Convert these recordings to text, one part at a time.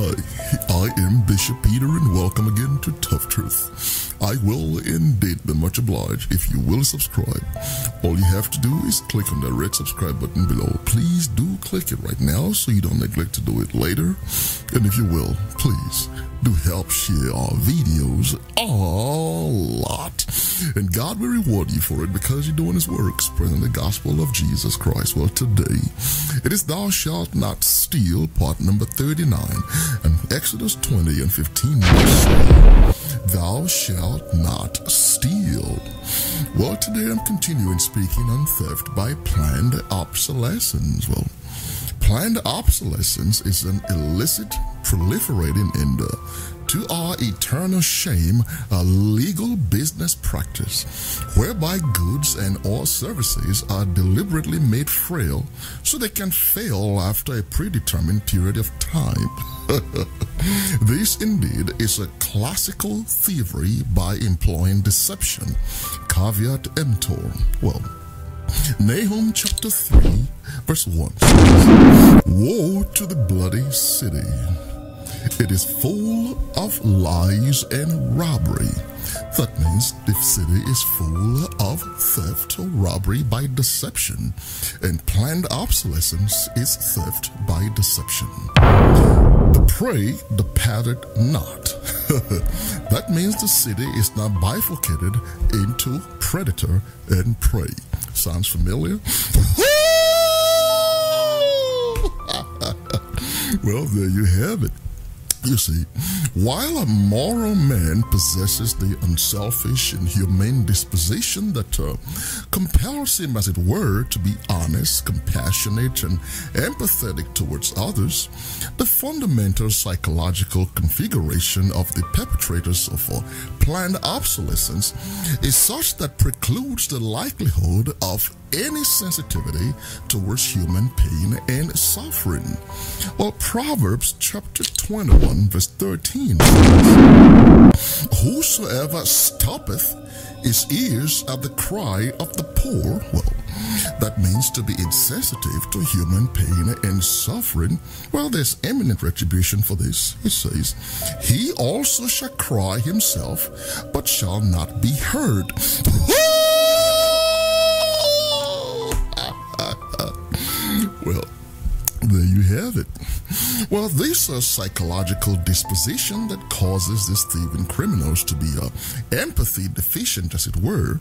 Hi, I am Bishop Peter, and welcome again to Tough Truth. I will indeed be much obliged if you will subscribe. All you have to do is click on the red subscribe button below. Please do click it right now so you don't neglect to do it later. And if you will, please do help share our videos a lot. And God will reward you for it because you're doing His work, spreading the gospel of Jesus Christ. Well, today it is Thou shalt not steal, part number 39, and Exodus 20 and 15 say, Thou shalt not steal. Well, today I'm continuing speaking on theft by planned obsolescence. Well, Planned obsolescence is an illicit proliferating in the to our eternal shame, a legal business practice whereby goods and or services are deliberately made frail so they can fail after a predetermined period of time. this indeed is a classical thievery by employing deception. Caveat emptor. Well, Nahum chapter 3, verse 1 says, Woe to the bloody city! It is full of lies and robbery. That means the city is full of theft or robbery by deception, and planned obsolescence is theft by deception. The prey departed not. that means the city is not bifurcated into predator and prey. Sounds familiar? well, there you have it. You see, while a moral man possesses the unselfish and humane disposition that uh, compels him, as it were, to be honest, compassionate, and empathetic towards others, the fundamental psychological configuration of the perpetrators of uh, planned obsolescence is such that precludes the likelihood of any sensitivity towards human pain and suffering. Well, Proverbs chapter 21, verse 13 says, Whosoever stoppeth his ears at the cry of the poor, well, that means to be insensitive to human pain and suffering. Well, there's eminent retribution for this. It says, He also shall cry himself, but shall not be heard. well, there you have it. Well, this psychological disposition that causes these thieving criminals to be uh, empathy deficient, as it were,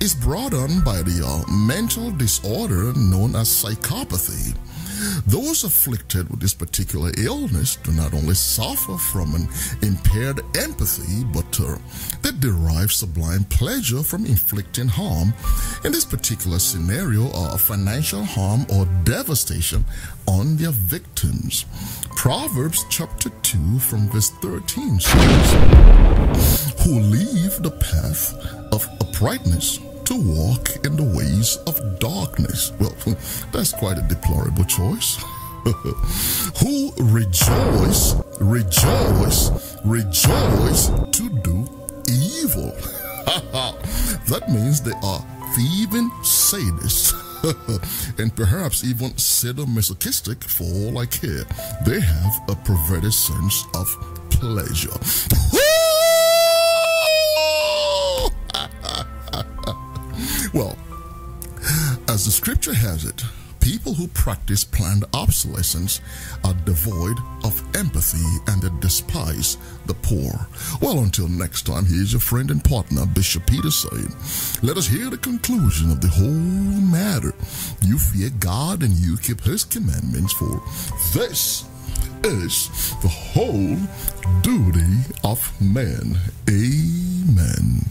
is brought on by the uh, mental disorder known as psychopathy. Those afflicted with this particular illness do not only suffer from an impaired empathy, but uh, they derive sublime pleasure from inflicting harm. In this particular scenario, uh, financial harm or devastation on their victims. Proverbs chapter 2 from verse 13 says, Who leave the path of uprightness to walk in the ways of darkness. Well, that's quite a deplorable choice. Who rejoice, rejoice, rejoice to do evil. that means they are thieving sadists. and perhaps even sadomasochistic for all I care. They have a perverted sense of pleasure. As the scripture has it, people who practice planned obsolescence are devoid of empathy and they despise the poor. Well, until next time, here's your friend and partner, Bishop Peter saying, Let us hear the conclusion of the whole matter. You fear God and you keep his commandments, for this is the whole duty of man. Amen.